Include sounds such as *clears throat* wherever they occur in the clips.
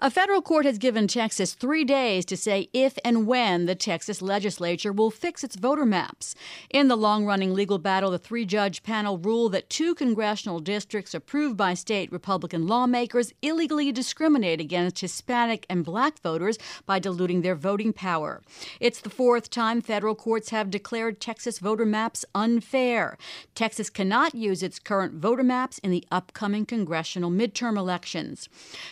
A federal court has given Texas three days to say if and when the Texas legislature will fix its voter maps. In the long running legal battle, the three judge panel ruled that two congressional districts approved by state Republican lawmakers illegally discriminate against Hispanic and black voters by diluting their voting power. It's the fourth time federal courts have declared Texas voter maps unfair. Texas cannot use its current voter maps in the upcoming congressional midterm elections.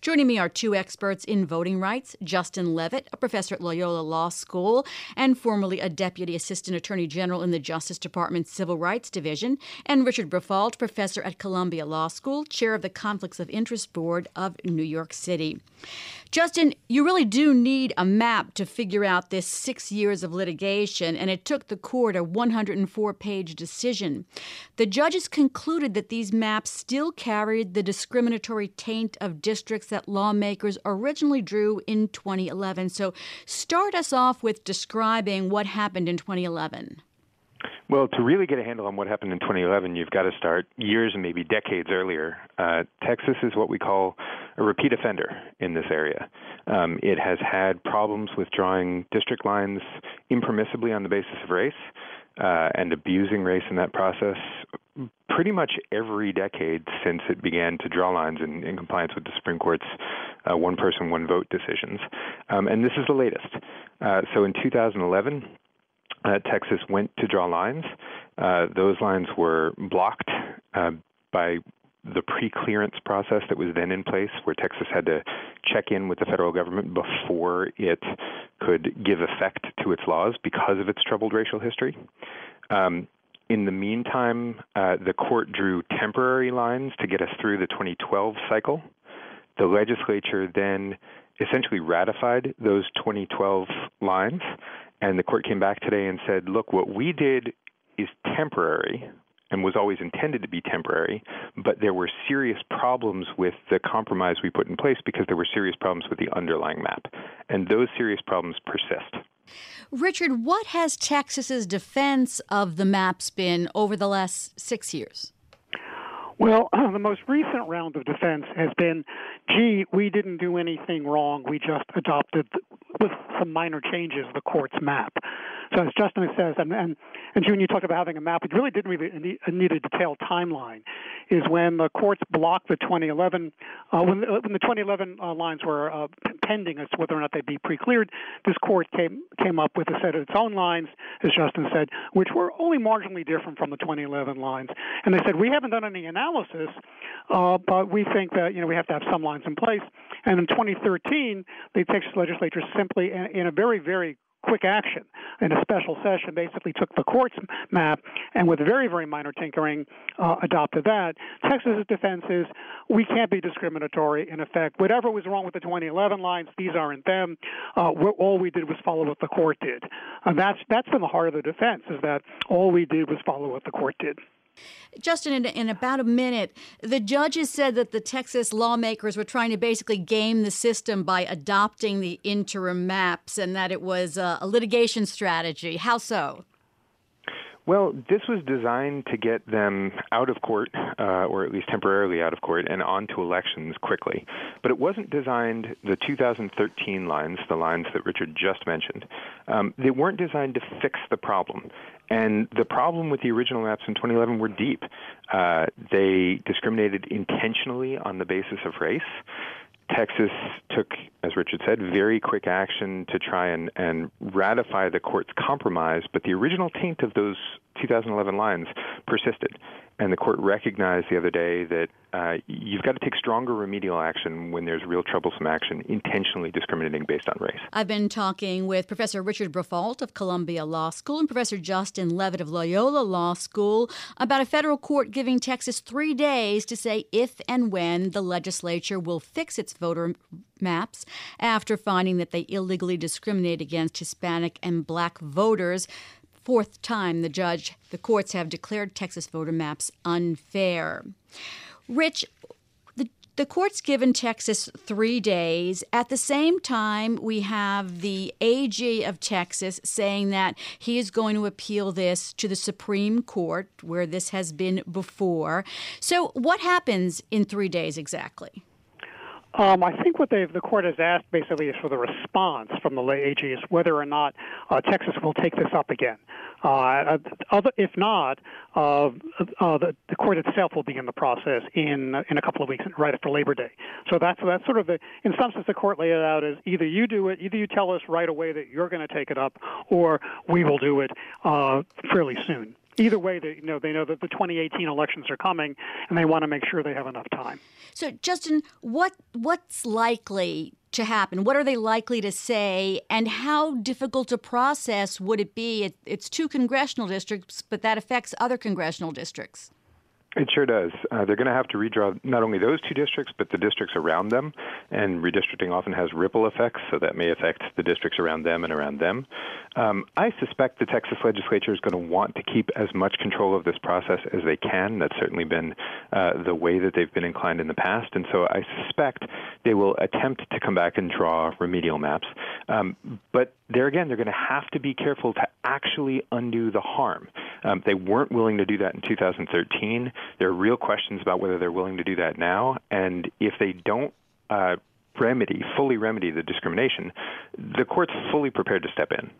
Joining me are two experts in voting rights Justin Levitt, a professor at Loyola Law School and formerly a deputy assistant attorney general in the Justice Department's Civil Rights Division, and Richard Briffault, professor at Columbia Law School, chair of the Conflicts of Interest Board of New York City. Justin, you really do need a map to figure out this six years of litigation, and it took the court a 104 page decision. The judges concluded that these maps still carried the discriminatory taint of districts that lawmakers originally drew in 2011. So, start us off with describing what happened in 2011. Well, to really get a handle on what happened in 2011, you've got to start years and maybe decades earlier. Uh, Texas is what we call a repeat offender in this area. Um, it has had problems with drawing district lines impermissibly on the basis of race uh, and abusing race in that process pretty much every decade since it began to draw lines in, in compliance with the Supreme Court's uh, one person, one vote decisions. Um, and this is the latest. Uh, so in 2011, uh, Texas went to draw lines. Uh, those lines were blocked uh, by the pre-clearance process that was then in place, where Texas had to check in with the federal government before it could give effect to its laws because of its troubled racial history. Um, in the meantime, uh, the court drew temporary lines to get us through the 2012 cycle. The legislature then essentially ratified those 2012 lines, and the court came back today and said, look, what we did is temporary and was always intended to be temporary, but there were serious problems with the compromise we put in place because there were serious problems with the underlying map. And those serious problems persist. Richard, what has Texas's defense of the maps been over the last six years? Well, *clears throat* the most recent round of defense has been, gee, we didn't do anything wrong. We just adopted, with some minor changes, the court's map. So as Justin says, and, and, and June, you talked about having a map. We really didn't really need, a detailed timeline. Is when the courts blocked the 2011, uh, when, the, when the 2011 uh, lines were uh, pending as to whether or not they'd be pre-cleared, this court came came up with a set of its own lines, as Justin said, which were only marginally different from the 2011 lines. And they said we haven't done any analysis, uh, but we think that you know we have to have some lines in place. And in 2013, the Texas legislature simply, in a very very quick action. In a special session basically took the court's map and with very very minor tinkering uh, adopted that. Texas's defense is we can't be discriminatory. In effect whatever was wrong with the 2011 lines these aren't them. Uh, all we did was follow what the court did. And that's that's been the heart of the defense is that all we did was follow what the court did Justin, in, in, about a minute, the judges said that the Texas lawmakers were trying to basically game the system by adopting the interim maps and that it was a, a litigation strategy. How so? Well, this was designed to get them out of court, uh, or at least temporarily out of court, and onto elections quickly. But it wasn't designed, the 2013 lines, the lines that Richard just mentioned, um, they weren't designed to fix the problem. And the problem with the original maps in 2011 were deep. Uh, they discriminated intentionally on the basis of race. Texas took, as Richard said, very quick action to try and, and ratify the court's compromise, but the original taint of those 2011 lines persisted. And the court recognized the other day that uh, you've got to take stronger remedial action when there's real troublesome action intentionally discriminating based on race. I've been talking with Professor Richard Briffault of Columbia Law School and Professor Justin Levitt of Loyola Law School about a federal court giving Texas three days to say if and when the legislature will fix its voter maps after finding that they illegally discriminate against Hispanic and black voters fourth time the judge the courts have declared Texas voter maps unfair. Rich, the, the court's given Texas three days. At the same time, we have the AG of Texas saying that he is going to appeal this to the Supreme Court, where this has been before. So, what happens in three days exactly? Um, I think what the court has asked basically is for the response from the AG is whether or not uh, Texas will take this up again. Uh, other, if not, uh, uh, the, the, court itself will begin the process in in a couple of weeks, right after Labor Day. So that's that's sort of the in some sense the court laid it out as either you do it, either you tell us right away that you're going to take it up, or we will do it uh, fairly soon either way, they you know they know that the 2018 elections are coming, and they want to make sure they have enough time. So, Justin, what what's likely to happen? What are they likely to say, and how difficult a process would it be? It, it's two congressional districts, but that affects other congressional districts. It sure does. Uh, they're going to have to redraw not only those two districts, but the districts around them. And redistricting often has ripple effects, so that may affect the districts around them and around them. Um, I suspect the Texas legislature is going to want to keep as much control of this process as they can. That's certainly been uh, the way that they've been inclined in the past. And so I suspect they will attempt to come back and draw remedial maps. Um, but there again, they're going to have to be careful to actually undo the harm. Um, they weren't willing to do that in 2013. There are real questions about whether they're willing to do that now. And if they don't uh, remedy, fully remedy the discrimination, the court's fully prepared to step in.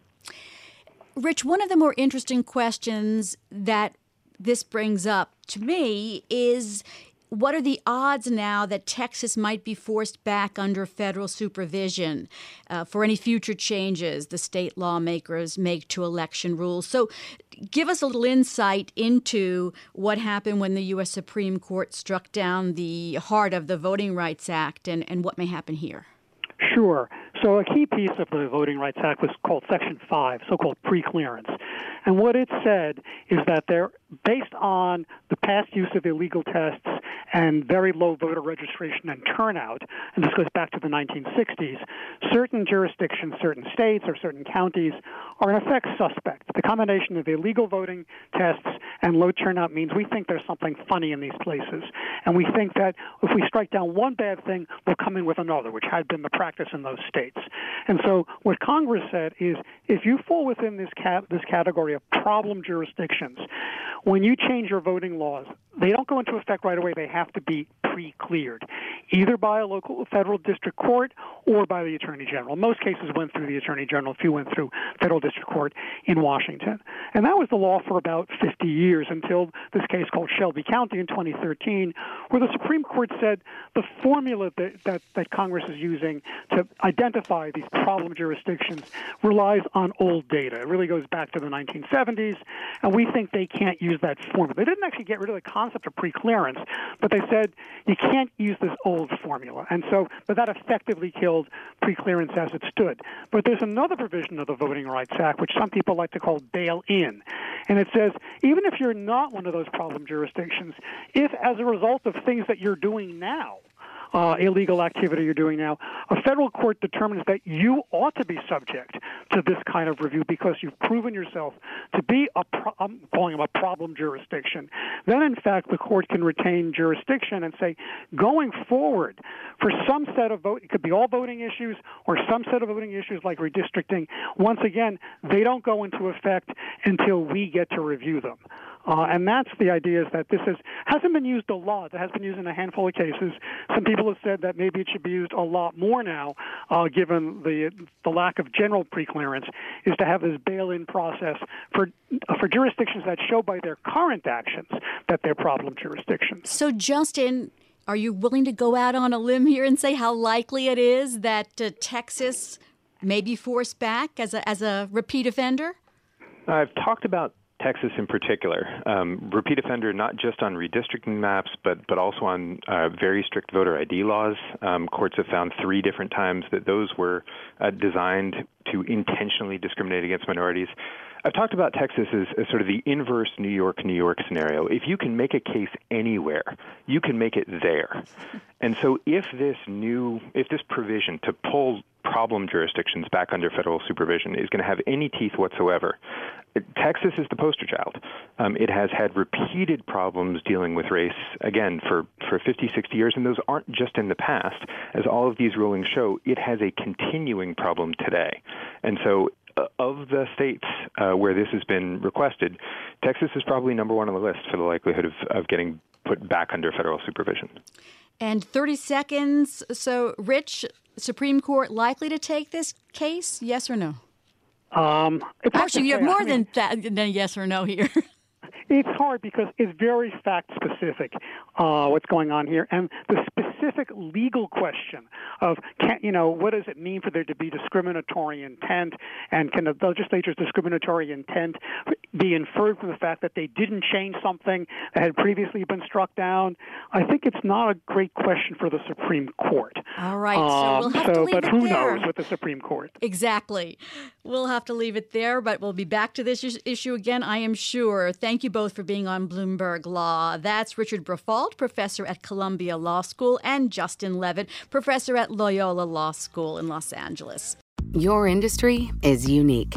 Rich, one of the more interesting questions that this brings up to me is what are the odds now that Texas might be forced back under federal supervision uh, for any future changes the state lawmakers make to election rules? So, give us a little insight into what happened when the U.S. Supreme Court struck down the heart of the Voting Rights Act and, and what may happen here. Sure. So a key piece of the Voting Rights Act was called Section 5, so-called preclearance. And what it said is that they're based on the past use of illegal tests and very low voter registration and turnout, and this goes back to the 1960s, certain jurisdictions, certain states, or certain counties are in effect suspect. The combination of illegal voting tests and low turnout means we think there's something funny in these places. And we think that if we strike down one bad thing, we'll come in with another, which had been the practice in those states. And so what Congress said is if you fall within this, cat, this category of problem jurisdictions, when you change your voting laws, they don't go into effect right away. They have to be pre-cleared, either by a local federal district court or by the attorney general. Most cases went through the attorney general. A few went through federal district court in Washington, and that was the law for about 50 years until this case called Shelby County in 2013, where the Supreme Court said the formula that, that, that Congress is using to identify these problem jurisdictions relies on old data. It really goes back to the 1970s, and we think they can't use that formula. They didn't actually get rid of the concept of preclearance, but they said you can't use this old formula. And so, but that effectively killed preclearance as it stood. But there's another provision of the Voting Rights Act, which some people like to call bail in. And it says even if you're not one of those problem jurisdictions, if as a result of things that you're doing now, uh, illegal activity you're doing now, a federal court determines that you ought to be subject to this kind of review because you've proven yourself to be a pro- I'm calling them a problem jurisdiction. Then, in fact, the court can retain jurisdiction and say, going forward, for some set of vote, it could be all voting issues or some set of voting issues like redistricting. Once again, they don't go into effect until we get to review them. Uh, and that's the idea is that this is, hasn't been used a lot. It has been used in a handful of cases. Some people have said that maybe it should be used a lot more now, uh, given the the lack of general preclearance, is to have this bail-in process for for jurisdictions that show by their current actions that they're problem jurisdictions. So, Justin, are you willing to go out on a limb here and say how likely it is that uh, Texas may be forced back as a as a repeat offender? I've talked about Texas in particular. Um, repeat offender not just on redistricting maps, but but also on uh, very strict voter ID laws. Um, courts have found three different times that those were uh, designed to intentionally discriminate against minorities. I've talked about Texas as, as, sort of the inverse New York, New York scenario. If you can make a case anywhere, you can make it there. And so if this new, if this provision to pull problem jurisdictions back under federal supervision is going to have any teeth whatsoever, Texas is the poster child. Um, it has had repeated problems dealing with race, again, for, for 50, 60 years, and those aren't just in the past. As all of these rulings show, it has a continuing problem today. And so uh, of the states uh, where this has been requested, Texas is probably number one on the list for the likelihood of, of getting put back under federal supervision. And 30 seconds. So, Rich, Supreme Court likely to take this case? Yes or no? Um, Actually, you have more I mean, than that, than yes or no here. *laughs* It's hard because it's very fact specific uh, what's going on here, and the specific legal question of can you know what does it mean for there to be discriminatory intent, and can the legislature's discriminatory intent be inferred from the fact that they didn't change something that had previously been struck down? I think it's not a great question for the Supreme Court. All right, so we'll have um, to leave but it who there. knows with the Supreme Court? Exactly. We'll have to leave it there, but we'll be back to this issue again, I am sure. Thank you both for being on Bloomberg Law. That's Richard Briffault, professor at Columbia Law School, and Justin Levitt, professor at Loyola Law School in Los Angeles. Your industry is unique.